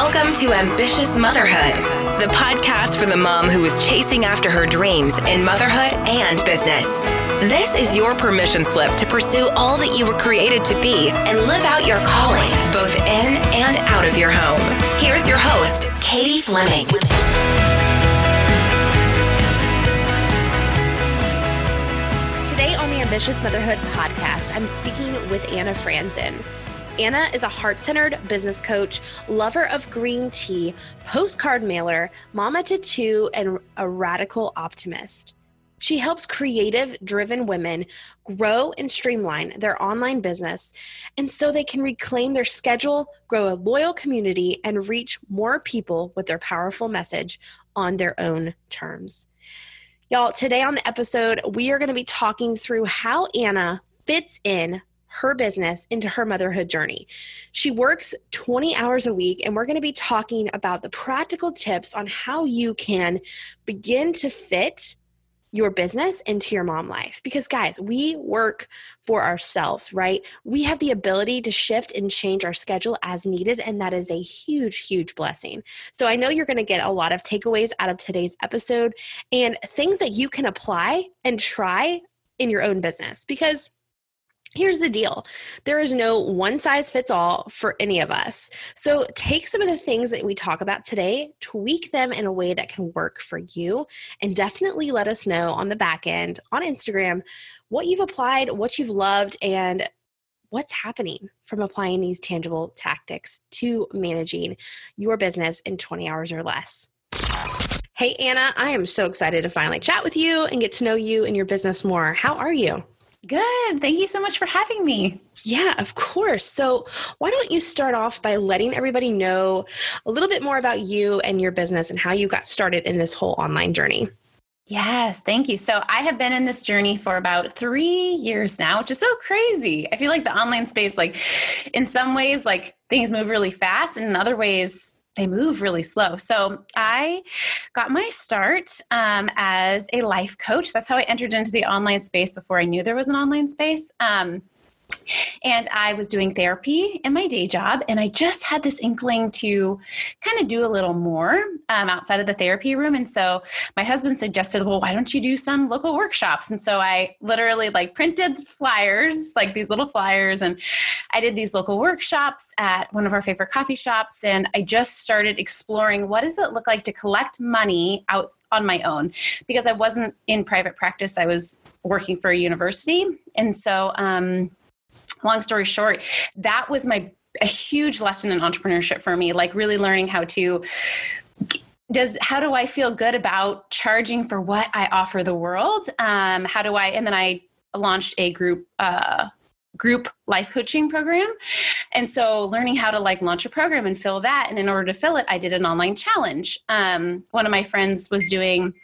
Welcome to Ambitious Motherhood, the podcast for the mom who is chasing after her dreams in motherhood and business. This is your permission slip to pursue all that you were created to be and live out your calling, both in and out of your home. Here's your host, Katie Fleming. Today on the Ambitious Motherhood podcast, I'm speaking with Anna Franzen. Anna is a heart centered business coach, lover of green tea, postcard mailer, mama to two, and a radical optimist. She helps creative driven women grow and streamline their online business and so they can reclaim their schedule, grow a loyal community, and reach more people with their powerful message on their own terms. Y'all, today on the episode, we are going to be talking through how Anna fits in her business into her motherhood journey. She works 20 hours a week, and we're going to be talking about the practical tips on how you can begin to fit your business into your mom life. Because, guys, we work for ourselves, right? We have the ability to shift and change our schedule as needed, and that is a huge, huge blessing. So, I know you're going to get a lot of takeaways out of today's episode and things that you can apply and try in your own business because Here's the deal there is no one size fits all for any of us. So take some of the things that we talk about today, tweak them in a way that can work for you, and definitely let us know on the back end on Instagram what you've applied, what you've loved, and what's happening from applying these tangible tactics to managing your business in 20 hours or less. Hey, Anna, I am so excited to finally chat with you and get to know you and your business more. How are you? Good. Thank you so much for having me. Yeah, of course. So, why don't you start off by letting everybody know a little bit more about you and your business and how you got started in this whole online journey? Yes, thank you. So I have been in this journey for about three years now, which is so crazy. I feel like the online space, like in some ways, like things move really fast, and in other ways, they move really slow. So I got my start um, as a life coach. That's how I entered into the online space before I knew there was an online space. Um, and I was doing therapy in my day job, and I just had this inkling to kind of do a little more um, outside of the therapy room. And so my husband suggested, well, why don't you do some local workshops? And so I literally like printed flyers, like these little flyers, and I did these local workshops at one of our favorite coffee shops. And I just started exploring what does it look like to collect money out on my own because I wasn't in private practice. I was working for a university. And so, um, long story short, that was my a huge lesson in entrepreneurship for me, like really learning how to does how do I feel good about charging for what I offer the world? Um, how do I and then I launched a group uh, group life coaching program and so learning how to like launch a program and fill that and in order to fill it i did an online challenge um, one of my friends was doing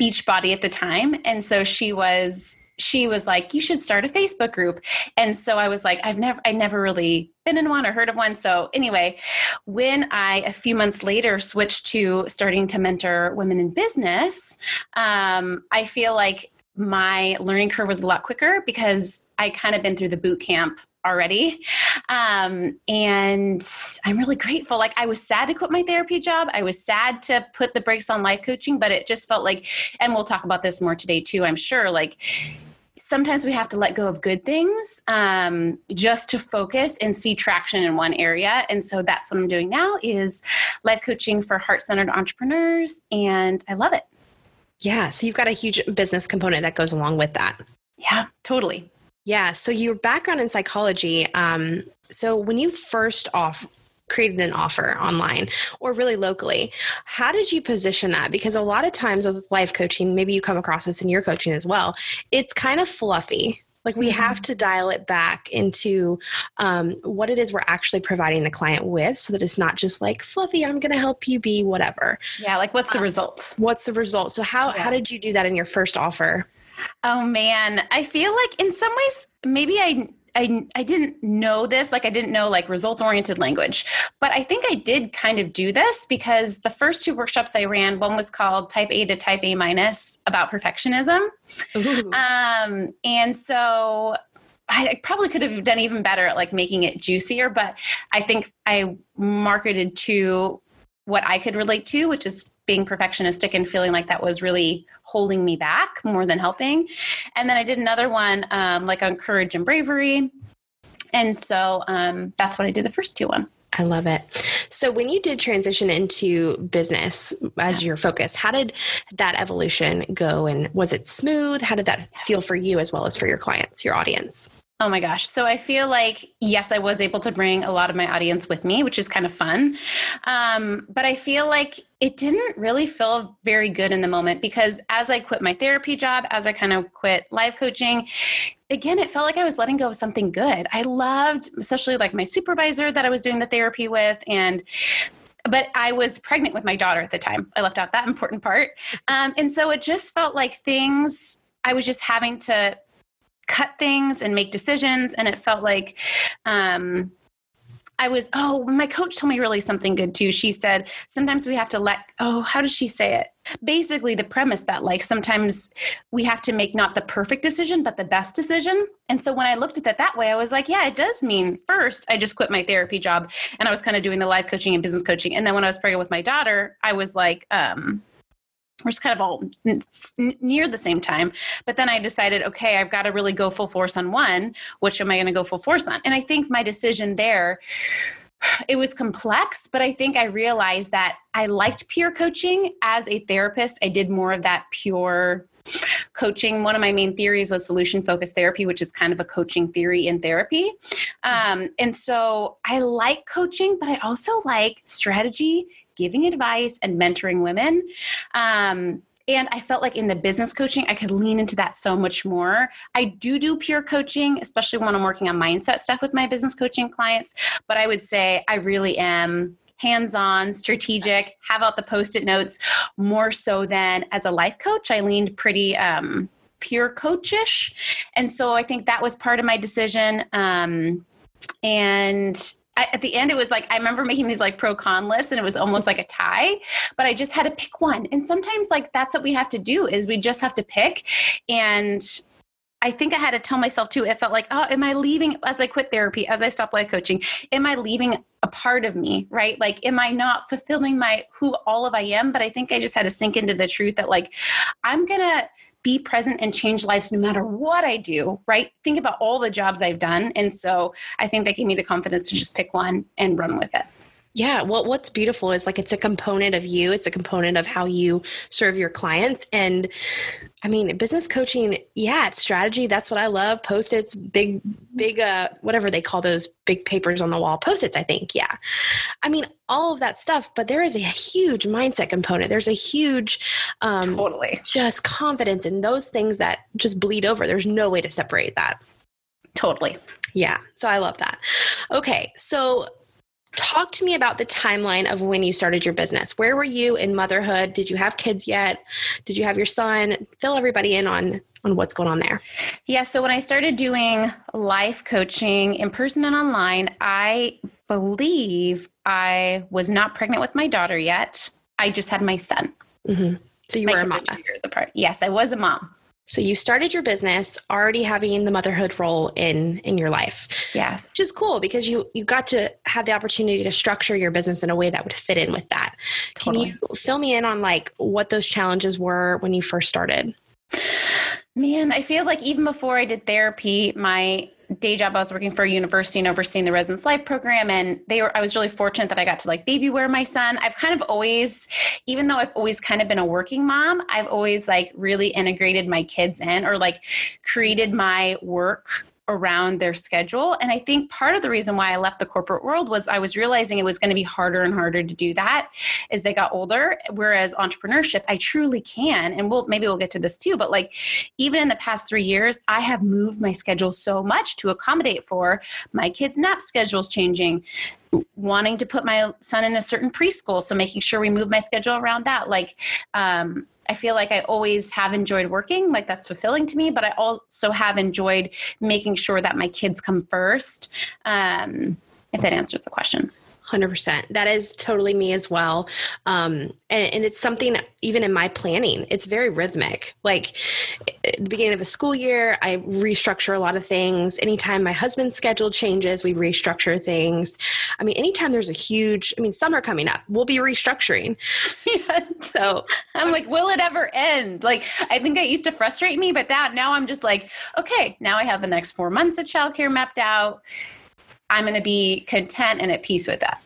beachbody at the time and so she was she was like, "You should start a Facebook group." And so I was like, "I've never, I never really been in one or heard of one." So anyway, when I a few months later switched to starting to mentor women in business, um, I feel like my learning curve was a lot quicker because I kind of been through the boot camp already. Um, and I'm really grateful. Like, I was sad to quit my therapy job. I was sad to put the brakes on life coaching, but it just felt like, and we'll talk about this more today too, I'm sure. Like, sometimes we have to let go of good things um, just to focus and see traction in one area and so that's what i'm doing now is life coaching for heart-centered entrepreneurs and i love it yeah so you've got a huge business component that goes along with that yeah totally yeah. So your background in psychology. Um, so when you first off created an offer online or really locally, how did you position that? Because a lot of times with life coaching, maybe you come across this in your coaching as well. It's kind of fluffy. Like we mm-hmm. have to dial it back into um, what it is we're actually providing the client with, so that it's not just like fluffy. I'm going to help you be whatever. Yeah, like what's the um, result? What's the result? So how yeah. how did you do that in your first offer? Oh man, I feel like in some ways maybe I I, I didn't know this like i didn't know like results oriented language but i think i did kind of do this because the first two workshops i ran one was called type a to type a minus about perfectionism. Um, and so I probably could have done even better at like making it juicier, but I think I marketed to what I could relate to, which is being perfectionistic and feeling like that was really holding me back more than helping. And then I did another one um, like on courage and bravery. And so um, that's what I did the first two one. I love it. So, when you did transition into business as your focus, how did that evolution go? And was it smooth? How did that feel for you as well as for your clients, your audience? Oh my gosh. So I feel like, yes, I was able to bring a lot of my audience with me, which is kind of fun. Um, but I feel like it didn't really feel very good in the moment because as I quit my therapy job, as I kind of quit life coaching, again, it felt like I was letting go of something good. I loved, especially like my supervisor that I was doing the therapy with. And but I was pregnant with my daughter at the time. I left out that important part. Um, and so it just felt like things, I was just having to cut things and make decisions and it felt like um, I was, oh, my coach told me really something good too. She said, sometimes we have to let, oh, how does she say it? Basically, the premise that like sometimes we have to make not the perfect decision, but the best decision. And so when I looked at that that way, I was like, yeah, it does mean first, I just quit my therapy job and I was kind of doing the life coaching and business coaching. And then when I was pregnant with my daughter, I was like, um, we're just kind of all near the same time. But then I decided, okay, I've got to really go full force on one. Which am I going to go full force on? And I think my decision there, it was complex, but I think I realized that I liked peer coaching as a therapist. I did more of that pure coaching one of my main theories was solution focused therapy which is kind of a coaching theory in therapy um, and so i like coaching but i also like strategy giving advice and mentoring women. Um, and I felt like in the business coaching, I could lean into that so much more. I do do peer coaching, especially when I'm working on mindset stuff with my business coaching clients. But I would say I really am hands on, strategic, have out the post it notes more so than as a life coach. I leaned pretty um, peer coachish. And so I think that was part of my decision. Um, and I, at the end it was like i remember making these like pro con lists and it was almost like a tie but i just had to pick one and sometimes like that's what we have to do is we just have to pick and I think I had to tell myself too, it felt like, oh, am I leaving as I quit therapy, as I stop life coaching? Am I leaving a part of me, right? Like, am I not fulfilling my who all of I am? But I think I just had to sink into the truth that, like, I'm gonna be present and change lives no matter what I do, right? Think about all the jobs I've done. And so I think that gave me the confidence to just pick one and run with it. Yeah, well, what's beautiful is like it's a component of you, it's a component of how you serve your clients. And I mean, business coaching, yeah, it's strategy. That's what I love. Post its, big, big, uh, whatever they call those big papers on the wall, post its, I think. Yeah. I mean, all of that stuff, but there is a huge mindset component. There's a huge, um, totally just confidence in those things that just bleed over. There's no way to separate that. Totally. Yeah. So I love that. Okay. So talk to me about the timeline of when you started your business. Where were you in motherhood? Did you have kids yet? Did you have your son? Fill everybody in on on what's going on there. Yeah, so when I started doing life coaching in person and online, I believe I was not pregnant with my daughter yet. I just had my son. Mm-hmm. So you my were a mom. Two years apart. Yes, I was a mom. So you started your business already having the motherhood role in in your life. Yes. Which is cool because you you got to have the opportunity to structure your business in a way that would fit in with that. Totally. Can you fill me in on like what those challenges were when you first started? Man, I feel like even before I did therapy, my day job, I was working for a university and overseeing the residence life program. And they were, I was really fortunate that I got to like baby wear my son. I've kind of always, even though I've always kind of been a working mom, I've always like really integrated my kids in or like created my work around their schedule. And I think part of the reason why I left the corporate world was I was realizing it was going to be harder and harder to do that as they got older. Whereas entrepreneurship, I truly can. And we'll maybe we'll get to this too. But like even in the past three years, I have moved my schedule so much to accommodate for my kids' nap schedules changing wanting to put my son in a certain preschool so making sure we move my schedule around that like um, I feel like I always have enjoyed working, like that's fulfilling to me, but I also have enjoyed making sure that my kids come first. Um, if that answers the question. 100% that is totally me as well. Um, and, and, it's something even in my planning it's very rhythmic. Like at the beginning of a school year i restructure a lot of things. Anytime my husband's schedule changes we restructure things. I mean anytime there's a huge i mean summer coming up we'll be restructuring. Yeah. so i'm like will it ever end? Like i think it used to frustrate me but that now i'm just like okay now i have the next four months of childcare mapped out. I'm going to be content and at peace with that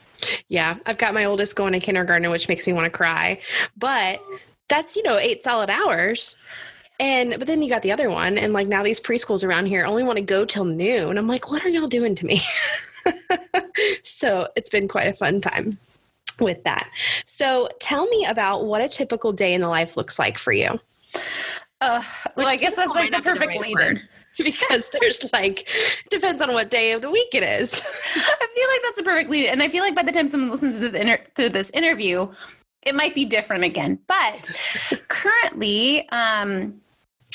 yeah, I've got my oldest going to kindergarten, which makes me want to cry. But that's, you know, eight solid hours. And but then you got the other one, and like now these preschools around here only want to go till noon. I'm like, what are y'all doing to me? so it's been quite a fun time with that. So tell me about what a typical day in the life looks like for you. Uh, well, I guess that's like the perfect lead because there's like depends on what day of the week it is. I feel like that's a perfect lead, and I feel like by the time someone listens to, inter- to this interview, it might be different again. But currently, um,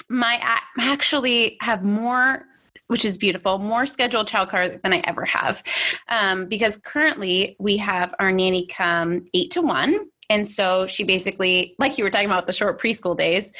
my I actually have more which is beautiful, more scheduled childcare than I ever have. Um, because currently we have our nanny come eight to one. And so she basically, like you were talking about the short preschool days,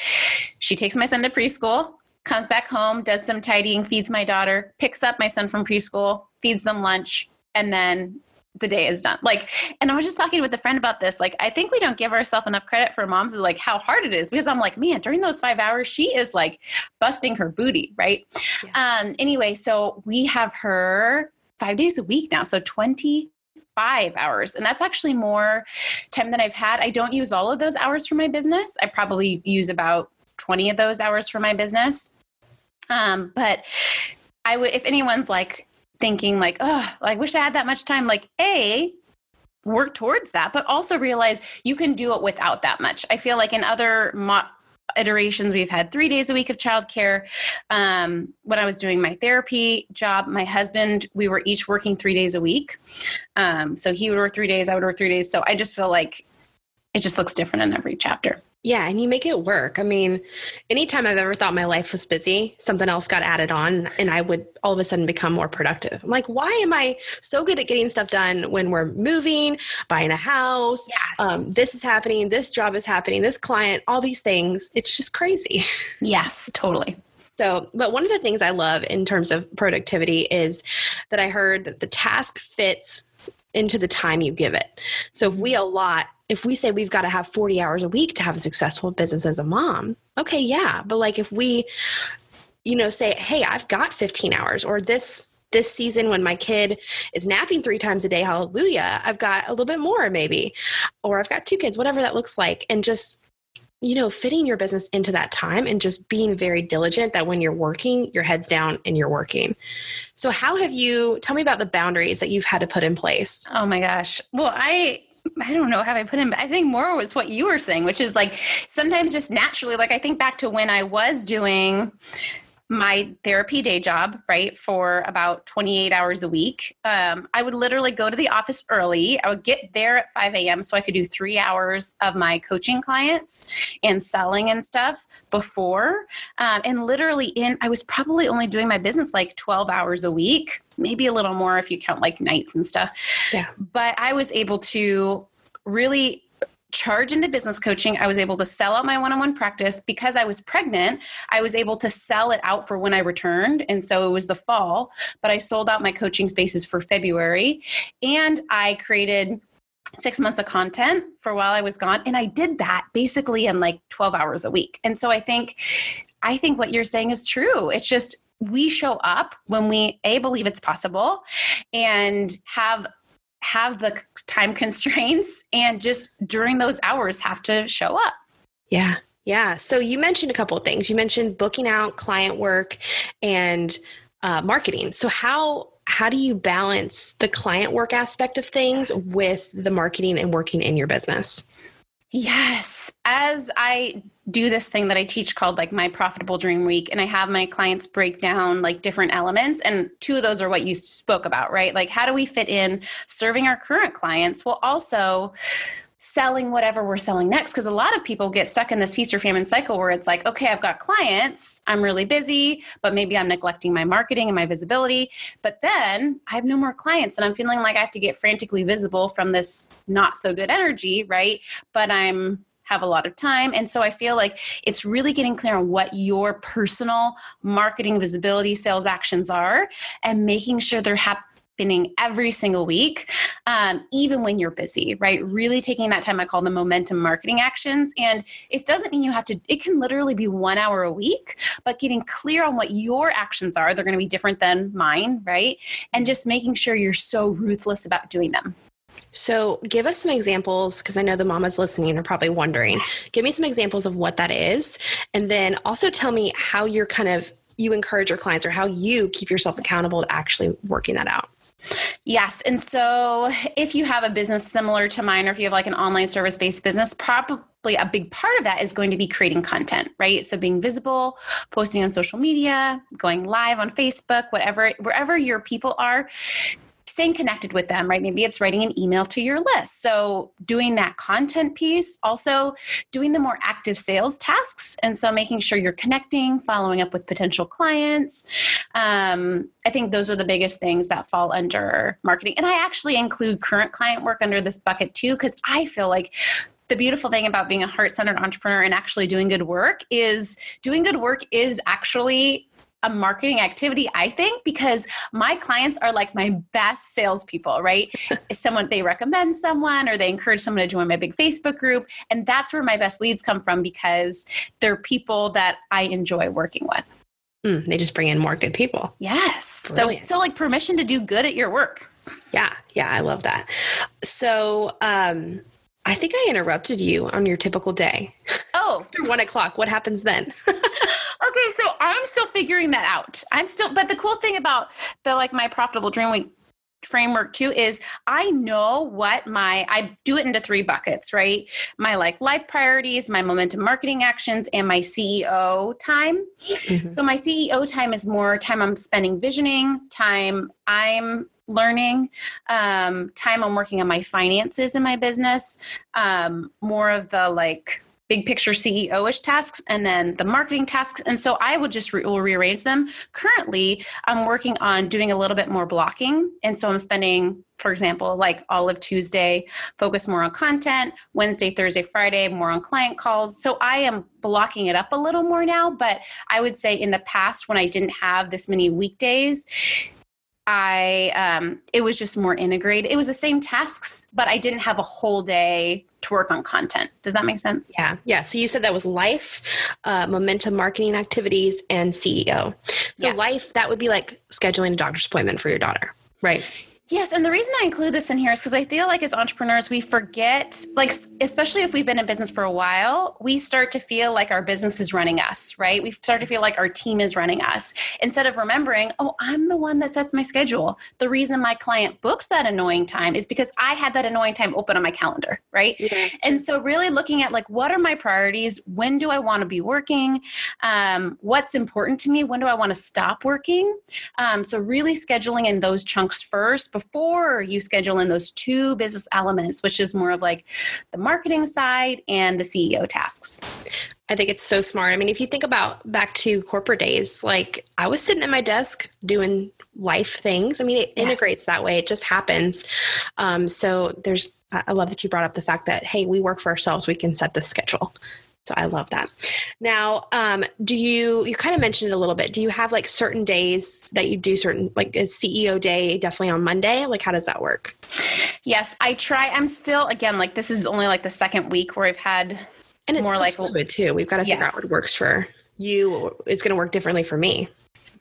she takes my son to preschool comes back home, does some tidying, feeds my daughter, picks up my son from preschool, feeds them lunch, and then the day is done. Like, and I was just talking with a friend about this. Like, I think we don't give ourselves enough credit for moms, like how hard it is because I'm like, man, during those five hours, she is like busting her booty, right? Yeah. Um, anyway, so we have her five days a week now. So 20 five hours. And that's actually more time than I've had. I don't use all of those hours for my business. I probably use about 20 of those hours for my business. Um, but I would, if anyone's like thinking like, oh, I wish I had that much time, like, A, work towards that, but also realize you can do it without that much. I feel like in other mo- iterations, we've had three days a week of childcare. Um, when I was doing my therapy job, my husband, we were each working three days a week. Um, so he would work three days, I would work three days. So I just feel like it just looks different in every chapter. Yeah, and you make it work. I mean, anytime I've ever thought my life was busy, something else got added on and I would all of a sudden become more productive. I'm like, why am I so good at getting stuff done when we're moving, buying a house? Yes. Um, this is happening, this job is happening, this client, all these things. It's just crazy. Yes, totally. So, but one of the things I love in terms of productivity is that I heard that the task fits into the time you give it. So if we mm-hmm. allot if we say we've got to have 40 hours a week to have a successful business as a mom, okay, yeah. But like if we, you know, say, hey, I've got 15 hours or this this season when my kid is napping three times a day, hallelujah, I've got a little bit more maybe. Or I've got two kids, whatever that looks like. And just you know, fitting your business into that time and just being very diligent that when you're working, your head's down and you're working. So, how have you, tell me about the boundaries that you've had to put in place? Oh my gosh. Well, I, I don't know, have I put in, I think more was what you were saying, which is like sometimes just naturally, like I think back to when I was doing my therapy day job, right, for about 28 hours a week. Um, I would literally go to the office early. I would get there at 5 a.m. so I could do three hours of my coaching clients and selling and stuff before. Um, and literally, in I was probably only doing my business like 12 hours a week, maybe a little more if you count like nights and stuff. Yeah. But I was able to really charge into business coaching. I was able to sell out my one on one practice because I was pregnant. I was able to sell it out for when I returned. And so it was the fall, but I sold out my coaching spaces for February. And I created six months of content for while I was gone. And I did that basically in like 12 hours a week. And so I think, I think what you're saying is true. It's just, we show up when we a believe it's possible and have have the time constraints and just during those hours have to show up. Yeah. Yeah. So you mentioned a couple of things. You mentioned booking out client work and uh, marketing. So how how do you balance the client work aspect of things with the marketing and working in your business? Yes. As I do this thing that I teach called like my profitable dream week, and I have my clients break down like different elements. And two of those are what you spoke about, right? Like, how do we fit in serving our current clients while also selling whatever we're selling next. Because a lot of people get stuck in this feast or famine cycle where it's like, okay, I've got clients, I'm really busy, but maybe I'm neglecting my marketing and my visibility. But then I have no more clients and I'm feeling like I have to get frantically visible from this not so good energy, right? But I'm have a lot of time. And so I feel like it's really getting clear on what your personal marketing, visibility, sales actions are and making sure they're happening every single week, um, even when you're busy, right? Really taking that time, I call them momentum marketing actions. And it doesn't mean you have to, it can literally be one hour a week, but getting clear on what your actions are. They're going to be different than mine, right? And just making sure you're so ruthless about doing them. So, give us some examples because I know the mamas listening are probably wondering. Yes. Give me some examples of what that is. And then also tell me how you're kind of you encourage your clients or how you keep yourself accountable to actually working that out. Yes. And so if you have a business similar to mine, or if you have like an online service based business, probably a big part of that is going to be creating content, right? So being visible, posting on social media, going live on Facebook, whatever, wherever your people are, staying connected with them, right? Maybe it's writing an email to your list. So, doing that content piece, also doing the more active sales tasks. And so, making sure you're connecting, following up with potential clients. Um, I think those are the biggest things that fall under marketing. And I actually include current client work under this bucket too, because I feel like the beautiful thing about being a heart centered entrepreneur and actually doing good work is doing good work is actually a marketing activity, I think, because my clients are like my best salespeople, right? someone they recommend someone or they encourage someone to join my big Facebook group. And that's where my best leads come from because they're people that I enjoy working with. Mm, they just bring in more good people. Yes. Brilliant. So so like permission to do good at your work. Yeah. Yeah, I love that. So um I think I interrupted you on your typical day. Oh. After one o'clock. What happens then? okay, so I'm still figuring that out. I'm still, but the cool thing about the like my profitable dream week framework too is I know what my I do it into three buckets, right? My like life priorities, my momentum marketing actions and my CEO time. Mm-hmm. So my CEO time is more time I'm spending visioning, time I'm learning, um, time I'm working on my finances in my business, um, more of the like big picture CEO-ish tasks and then the marketing tasks. And so I would just re- will rearrange them. Currently, I'm working on doing a little bit more blocking. And so I'm spending, for example, like all of Tuesday, focus more on content, Wednesday, Thursday, Friday, more on client calls. So I am blocking it up a little more now. But I would say in the past, when I didn't have this many weekdays, I um, it was just more integrated. It was the same tasks, but I didn't have a whole day to work on content. Does that make sense? Yeah, yeah. So you said that was life, uh, momentum marketing activities, and CEO. So yeah. life that would be like scheduling a doctor's appointment for your daughter, right? Yes, and the reason I include this in here is because I feel like as entrepreneurs, we forget, like, especially if we've been in business for a while, we start to feel like our business is running us, right? We start to feel like our team is running us instead of remembering, oh, I'm the one that sets my schedule. The reason my client booked that annoying time is because I had that annoying time open on my calendar, right? Yeah. And so, really looking at, like, what are my priorities? When do I want to be working? Um, what's important to me? When do I want to stop working? Um, so, really scheduling in those chunks first before you schedule in those two business elements, which is more of like the marketing side and the CEO tasks. I think it's so smart. I mean, if you think about back to corporate days, like I was sitting at my desk doing life things. I mean, it yes. integrates that way. It just happens. Um, so there's, I love that you brought up the fact that, hey, we work for ourselves. We can set the schedule. So I love that. Now, um, do you you kind of mentioned it a little bit? Do you have like certain days that you do certain like a CEO day definitely on Monday? Like how does that work? Yes, I try. I'm still again like this is only like the second week where I've had and it's more so like fluid too. We've got to figure yes. out what works for you. It's going to work differently for me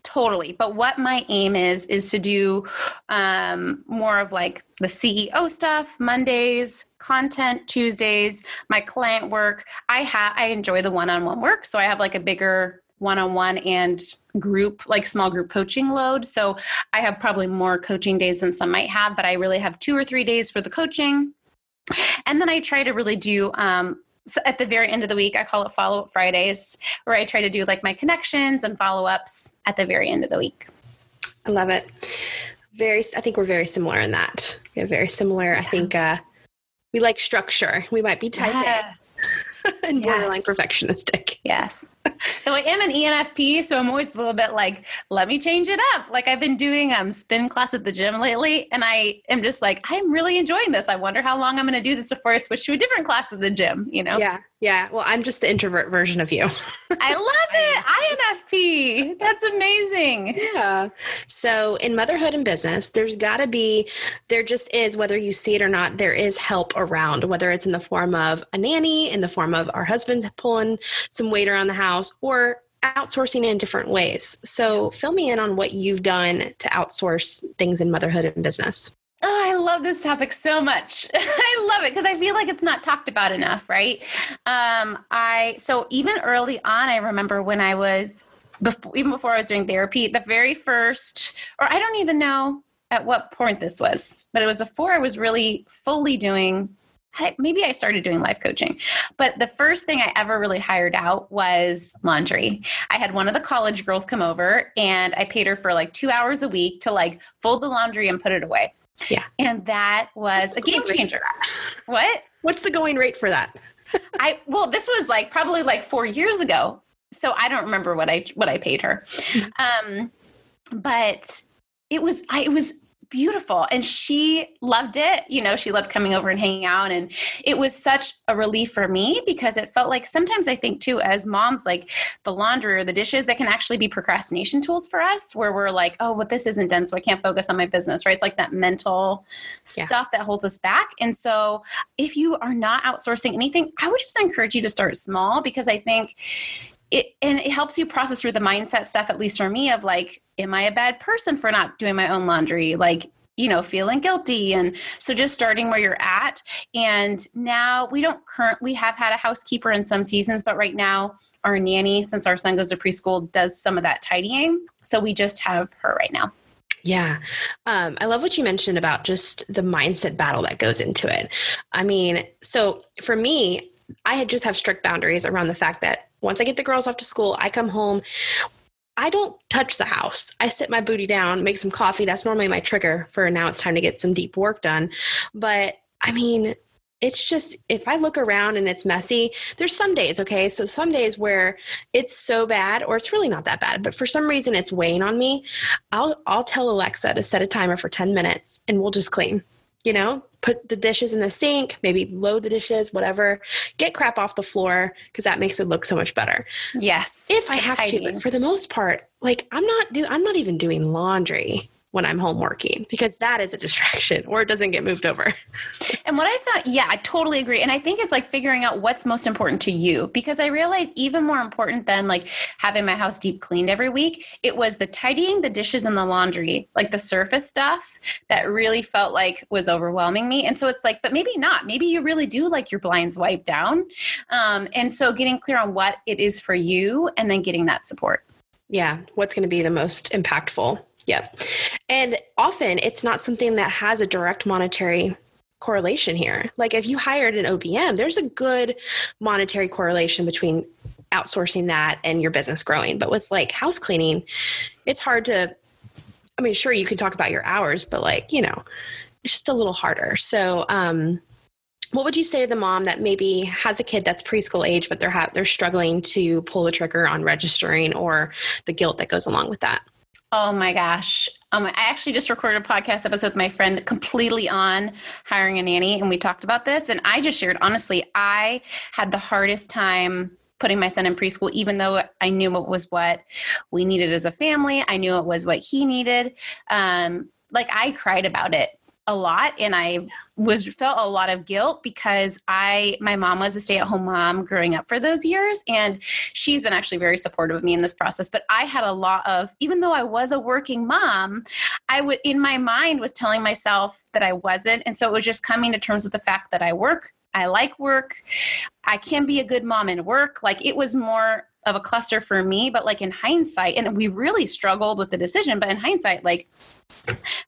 totally. But what my aim is is to do um, more of like the ceo stuff mondays content tuesdays my client work. I have i enjoy the one-on-one work so i have like a bigger one-on-one and group like small group coaching load. So i have probably more coaching days than some might have but i really have two or three days for the coaching. And then i try to really do um, so at the very end of the week, I call it follow up Fridays, where I try to do like my connections and follow ups at the very end of the week. I love it. Very, I think we're very similar in that. We have very similar. Yeah. I think uh, We like structure. We might be type yes. A and borderline perfectionistic. Yes. So I am an ENFP, so I'm always a little bit like, let me change it up. Like I've been doing um spin class at the gym lately, and I am just like, I'm really enjoying this. I wonder how long I'm going to do this before I switch to a different class at the gym. You know? Yeah, yeah. Well, I'm just the introvert version of you. I love it. INFP. That's amazing. Yeah. So in motherhood and business, there's got to be, there just is, whether you see it or not, there is help around, whether it's in the form of a nanny, in the form of our husbands pulling some weight around the house, or outsourcing in different ways. So fill me in on what you've done to outsource things in motherhood and business. Oh, I love this topic so much. I love it because I feel like it's not talked about enough, right? Um, I so even early on, I remember when I was before, even before I was doing therapy, the very first, or I don't even know at what point this was, but it was before I was really fully doing I, maybe I started doing life coaching, but the first thing I ever really hired out was laundry. I had one of the college girls come over and I paid her for like two hours a week to like fold the laundry and put it away. Yeah. And that was a game changer. What? What's the going rate for that? I, well, this was like probably like four years ago. So I don't remember what I, what I paid her. Mm-hmm. Um, but it was, I, it was beautiful. And she loved it. You know she loved coming over and hanging out. And it was such a relief for me because it felt like sometimes i think too as moms like the laundry or the dishes that can actually be procrastination tools for us where we're like oh but this isn't done so i can't focus on my business right? It's like that mental yeah. stuff that holds us back. And so if you are not outsourcing anything i would just encourage you to start small because i think it, and it helps you process through the mindset stuff at least for me of like am I a bad person for not doing my own laundry? Like, you know, feeling guilty. And so just starting where you're at. And now we don't current, we have had a housekeeper in some seasons, but right now our nanny, since our son goes to preschool, does some of that tidying. So we just have her right now. Yeah. Um, I love what you mentioned about just the mindset battle that goes into it. I mean, so for me, I just have strict boundaries around the fact that once I get the girls off to school, I come home. I don't touch the house. I sit my booty down, make some coffee. That's normally my trigger for now it's time to get some deep work done. But I mean, it's just if I look around and it's messy, there's some days, okay? So some days where it's so bad or it's really not that bad, but for some reason it's weighing on me. I'll I'll tell Alexa to set a timer for 10 minutes and we'll just clean you know, put the dishes in the sink, maybe load the dishes, whatever. Get crap off the floor because that makes it look so much better. Yes. If I have to, but for the most part, like I'm not do I'm not even doing laundry when I'm home working because that is a distraction or it doesn't get moved over. and what I found, yeah, I totally agree. And I think it's like figuring out what's most important to you because I realized even more important than like having my house deep cleaned every week, it was the tidying the dishes and the laundry, like the surface stuff that really felt like was overwhelming me. And so it's like, but maybe not. Maybe you really do like your blinds wiped down. Um, and so getting clear on what it is for you and then getting that support. Yeah, what's going to be the most impactful yeah. And often it's not something that has a direct monetary correlation here. Like if you hired an OBM, there's a good monetary correlation between outsourcing that and your business growing. But with like house cleaning, it's hard to I mean, sure you can talk about your hours, but like, you know, it's just a little harder. So, um what would you say to the mom that maybe has a kid that's preschool age but they're ha- they're struggling to pull the trigger on registering or the guilt that goes along with that? Oh my gosh. Um, I actually just recorded a podcast episode with my friend completely on hiring a nanny, and we talked about this. And I just shared, honestly, I had the hardest time putting my son in preschool, even though I knew it was what we needed as a family. I knew it was what he needed. Um, like I cried about it a lot and I was felt a lot of guilt because I my mom was a stay-at-home mom growing up for those years and she's been actually very supportive of me in this process but I had a lot of even though I was a working mom I would in my mind was telling myself that I wasn't and so it was just coming to terms with the fact that I work I like work I can be a good mom and work like it was more of a cluster for me but like in hindsight and we really struggled with the decision but in hindsight like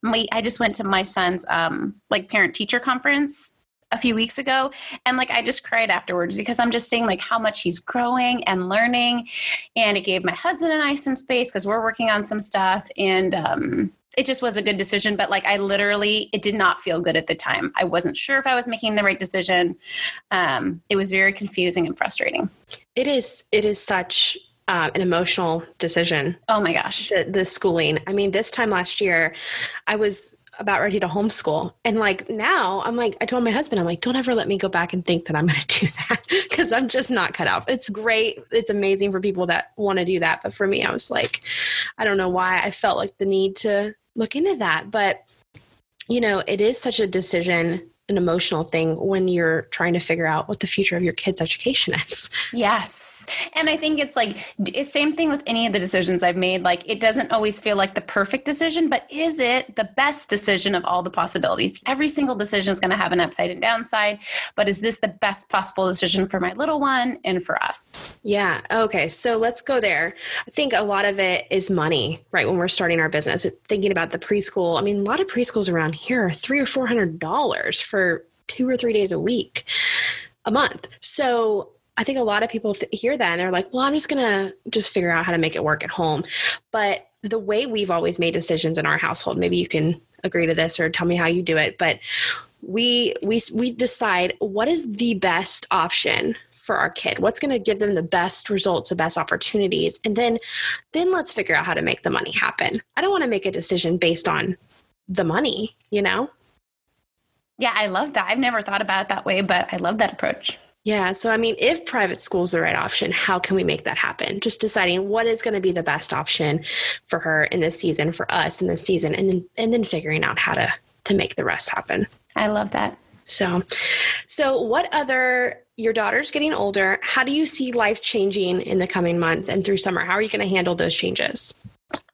my, i just went to my son's um like parent teacher conference a few weeks ago and like I just cried afterwards because I'm just seeing like how much he's growing and learning and it gave my husband and I some space because we're working on some stuff and um it just was a good decision but like I literally it did not feel good at the time. I wasn't sure if I was making the right decision. Um it was very confusing and frustrating. It is it is such uh, an emotional decision. Oh my gosh. The, the schooling. I mean, this time last year, I was about ready to homeschool. And like now, I'm like, I told my husband, I'm like, don't ever let me go back and think that I'm going to do that because I'm just not cut out. It's great. It's amazing for people that want to do that. But for me, I was like, I don't know why I felt like the need to look into that. But, you know, it is such a decision an emotional thing when you're trying to figure out what the future of your kids' education is. Yes. And I think it's like same thing with any of the decisions I've made. Like it doesn't always feel like the perfect decision, but is it the best decision of all the possibilities? Every single decision is going to have an upside and downside, but is this the best possible decision for my little one and for us? Yeah. Okay. So let's go there. I think a lot of it is money, right? When we're starting our business, thinking about the preschool. I mean, a lot of preschools around here are three or four hundred dollars for two or three days a week, a month. So I think a lot of people th- hear that and they're like, well, I'm just going to just figure out how to make it work at home. But the way we've always made decisions in our household, maybe you can agree to this or tell me how you do it, but we we we decide what is the best option for our kid what's going to give them the best results the best opportunities and then then let's figure out how to make the money happen i don't want to make a decision based on the money you know yeah, I love that. I've never thought about it that way, but I love that approach. Yeah. So, I mean, if private school is the right option, how can we make that happen? Just deciding what is going to be the best option for her in this season, for us in this season, and then and then figuring out how to to make the rest happen. I love that. So, so what other? Your daughter's getting older. How do you see life changing in the coming months and through summer? How are you going to handle those changes?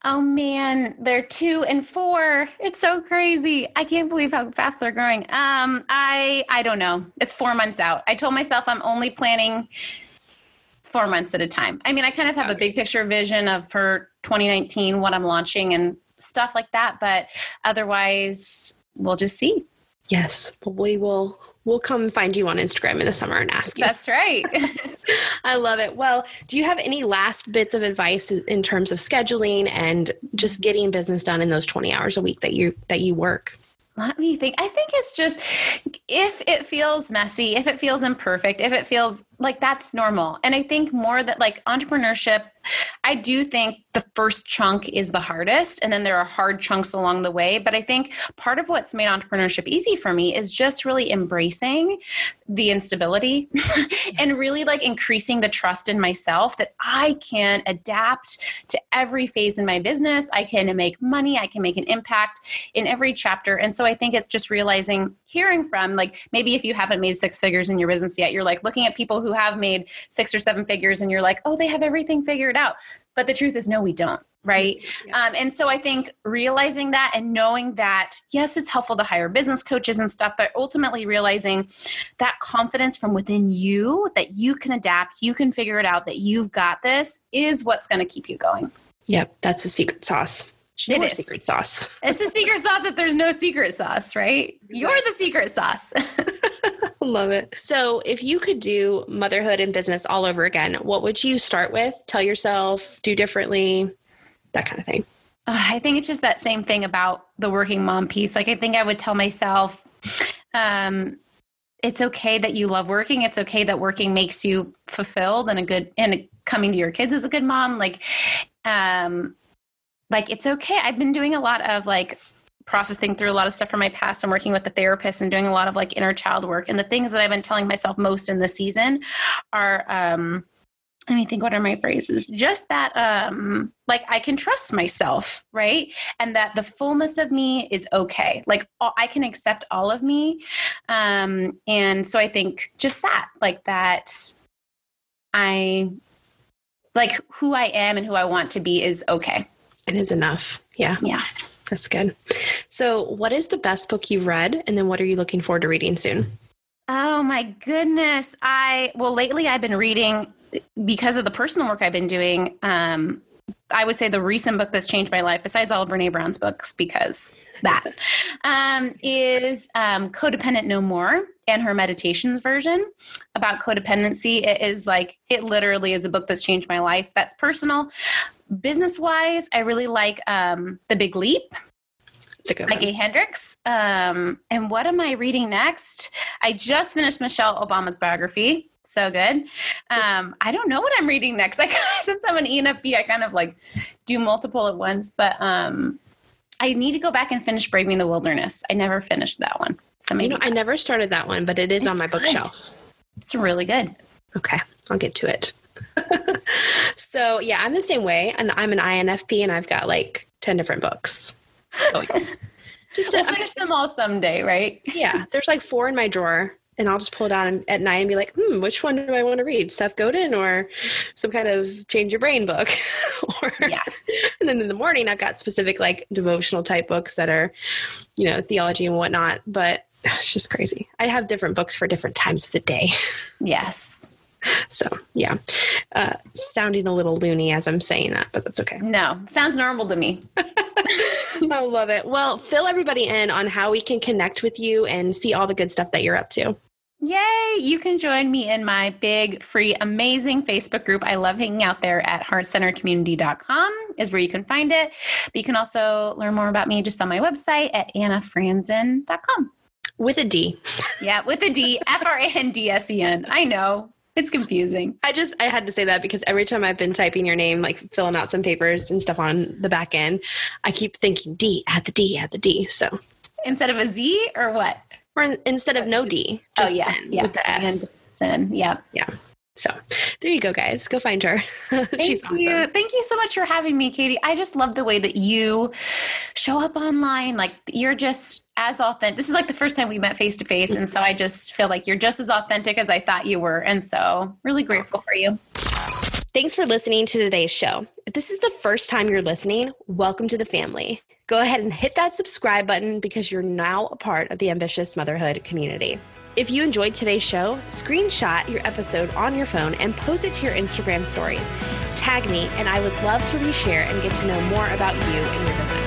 Oh man, they're two and four. It's so crazy. I can't believe how fast they're growing. Um, I I don't know. It's four months out. I told myself I'm only planning four months at a time. I mean, I kind of have okay. a big picture vision of for 2019 what I'm launching and stuff like that, but otherwise we'll just see. Yes, we will we'll come find you on Instagram in the summer and ask you. That's right. I love it. Well, do you have any last bits of advice in terms of scheduling and just getting business done in those 20 hours a week that you that you work? Let me think. I think it's just if it feels messy, if it feels imperfect, if it feels like that's normal. And I think more that like entrepreneurship, I do think the first chunk is the hardest and then there are hard chunks along the way, but I think part of what's made entrepreneurship easy for me is just really embracing the instability and really like increasing the trust in myself that I can adapt to every phase in my business. I can make money, I can make an impact in every chapter. And so I think it's just realizing hearing from like maybe if you haven't made six figures in your business yet, you're like looking at people who have made six or seven figures and you're like, oh, they have everything figured out. But the truth is, no, we don't. Right. Yeah. Um, and so I think realizing that and knowing that, yes, it's helpful to hire business coaches and stuff, but ultimately realizing that confidence from within you that you can adapt, you can figure it out, that you've got this is what's going to keep you going. Yep. That's the secret sauce. It is. secret sauce. It's the secret sauce that there's no secret sauce, right? You're the secret sauce. Love it. So, if you could do motherhood and business all over again, what would you start with? Tell yourself, do differently, that kind of thing. Uh, I think it's just that same thing about the working mom piece. Like, I think I would tell myself, um, it's okay that you love working. It's okay that working makes you fulfilled and a good, and coming to your kids as a good mom. Like, um, like it's okay. I've been doing a lot of like processing through a lot of stuff from my past and working with the therapist and doing a lot of like inner child work. And the things that I've been telling myself most in this season are um let me think what are my phrases? Just that um like i can trust myself right? And that the fullness of me is okay. Like i can accept all of me. Um and so i think just that like that i like who i am and who i want to be is okay. And is enough. Yeah. Yeah that's good. So, what is the best book you've read? And then what are you looking forward to reading soon? Oh my goodness. I, well, lately I've been reading because of the personal work I've been doing. Um, I would say the recent book that's changed my life, besides all of Brene Brown's books, because that um, is um, Codependent No More and her meditations version about codependency. It is like, it literally is a book that's changed my life. That's personal. Business wise, I really like um, The Big Leap. It's a good by. Gay Hendricks. Um, and what am I reading next? I just finished Michelle Obama's biography. So good. Um, I don't know what I'm reading next. Like since I'm an ENFP, I kind of like do multiple at once. But um, I need to go back and finish Braving the Wilderness. I never finished that one. So You know, I never started that one, but it is on my good. bookshelf. it's really good. Okay, I'll get to it. so yeah, I'm the same way, and I'm an INFP, and I've got like ten different books. So, just We'll to, mean, finish them all someday, right? yeah, there's like four in my drawer, and I'll just pull it out at night and be like, hmm, which one do I want to read? Seth Godin or some kind of change your brain book? or Yes. and then in the morning, I've got specific like devotional type books that are, you know, theology and whatnot. But it's just crazy. I have different books for different times of the day. Yes. So yeah, uh, sounding a little loony as I'm saying that, but that's okay. No, sounds normal to me. I love it. Well, fill everybody in on how we can connect with you and see all the good stuff that you're up to. Yay! You can join me in my big, free, amazing Facebook group. I love hanging out there at heartcentercommunity.com is where you can find it. But you can also learn more about me just on my website at annafrandsen.com. With a D. Yeah, with a D, F R A N D S E N. I know. It's confusing. I just I had to say that because every time I've been typing your name, like filling out some papers and stuff on the back end, I keep thinking D, add the D, add the D. So Instead of a Z or what? or in, instead of no D, Oh, just yeah. N Yeah. with the S. Sin. Yeah. Yeah. So there you go, guys. Go find her. She's Thank awesome. you. Thank you so much for having me, Katie. I just love the way that you show up online. Like you're just as authentic. This is like the first time we met face to face. And so I just feel like you're just as authentic as I thought you were. And so really grateful for you. Thanks for listening to today's show. If this is the first time you're listening, welcome to the family. Go ahead and hit that subscribe button because you're now a part of the Ambitious Motherhood community. If you enjoyed today's show, screenshot your episode on your phone and post it to your Instagram stories. Tag me, and I would love to reshare and get to know more about you and your business.